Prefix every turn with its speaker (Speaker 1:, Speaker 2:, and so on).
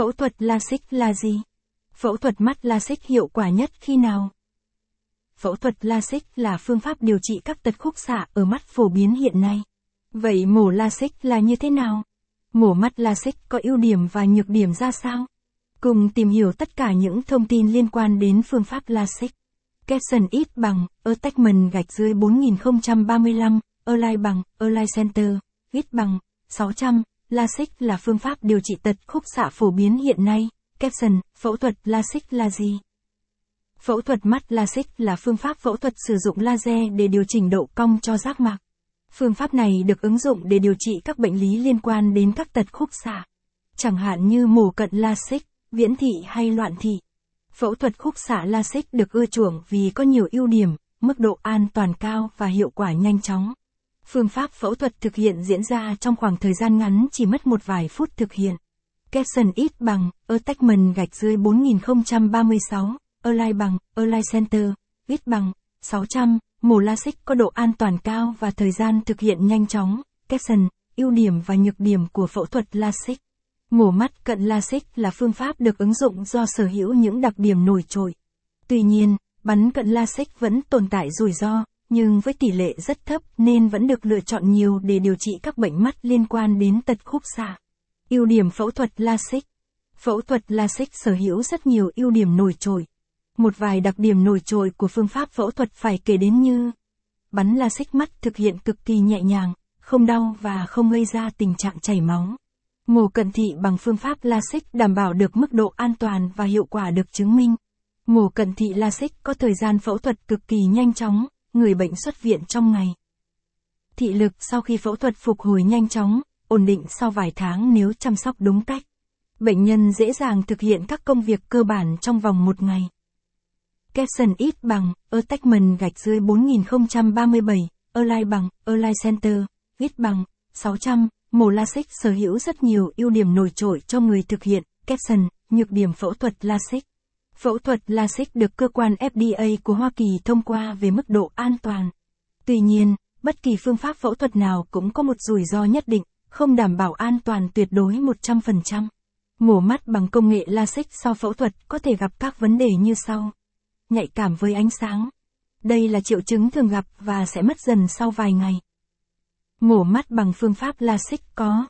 Speaker 1: Phẫu thuật LASIK là gì? Phẫu thuật mắt LASIK hiệu quả nhất khi nào? Phẫu thuật LASIK là phương pháp điều trị các tật khúc xạ ở mắt phổ biến hiện nay. Vậy mổ LASIK là như thế nào? Mổ mắt LASIK có ưu điểm và nhược điểm ra sao? Cùng tìm hiểu tất cả những thông tin liên quan đến phương pháp LASIK. Capson ít bằng, attachment gạch dưới 4035, Align bằng, Align Center, ít bằng, 600, LASIK là phương pháp điều trị tật khúc xạ phổ biến hiện nay. Caption, phẫu thuật LASIK là gì? Phẫu thuật mắt LASIK là phương pháp phẫu thuật sử dụng laser để điều chỉnh độ cong cho giác mạc. Phương pháp này được ứng dụng để điều trị các bệnh lý liên quan đến các tật khúc xạ. Chẳng hạn như mổ cận LASIK, viễn thị hay loạn thị. Phẫu thuật khúc xạ LASIK được ưa chuộng vì có nhiều ưu điểm, mức độ an toàn cao và hiệu quả nhanh chóng. Phương pháp phẫu thuật thực hiện diễn ra trong khoảng thời gian ngắn chỉ mất một vài phút thực hiện. Capson ít bằng, attachment gạch dưới 4036, Align bằng, Align Center, ít bằng, 600, mổ LASIK có độ an toàn cao và thời gian thực hiện nhanh chóng. Capson, ưu điểm và nhược điểm của phẫu thuật LASIK. Mổ mắt cận LASIK là phương pháp được ứng dụng do sở hữu những đặc điểm nổi trội. Tuy nhiên, bắn cận LASIK vẫn tồn tại rủi ro, nhưng với tỷ lệ rất thấp nên vẫn được lựa chọn nhiều để điều trị các bệnh mắt liên quan đến tật khúc xạ. Ưu điểm phẫu thuật LASIK Phẫu thuật LASIK sở hữu rất nhiều ưu điểm nổi trội. Một vài đặc điểm nổi trội của phương pháp phẫu thuật phải kể đến như Bắn LASIK mắt thực hiện cực kỳ nhẹ nhàng, không đau và không gây ra tình trạng chảy máu. Mổ cận thị bằng phương pháp LASIK đảm bảo được mức độ an toàn và hiệu quả được chứng minh. Mổ cận thị LASIK có thời gian phẫu thuật cực kỳ nhanh chóng, người bệnh xuất viện trong ngày. Thị lực sau khi phẫu thuật phục hồi nhanh chóng, ổn định sau vài tháng nếu chăm sóc đúng cách. Bệnh nhân dễ dàng thực hiện các công việc cơ bản trong vòng một ngày. Capson ít bằng, attachment gạch dưới 4037, Align bằng, Align Center, ít bằng, 600, mổ LASIK sở hữu rất nhiều ưu điểm nổi trội cho người thực hiện, Capson, nhược điểm phẫu thuật LASIK. Phẫu thuật LASIK được cơ quan FDA của Hoa Kỳ thông qua về mức độ an toàn. Tuy nhiên, bất kỳ phương pháp phẫu thuật nào cũng có một rủi ro nhất định, không đảm bảo an toàn tuyệt đối 100%. Mổ mắt bằng công nghệ LASIK sau phẫu thuật có thể gặp các vấn đề như sau. Nhạy cảm với ánh sáng. Đây là triệu chứng thường gặp và sẽ mất dần sau vài ngày. Mổ mắt bằng phương pháp LASIK có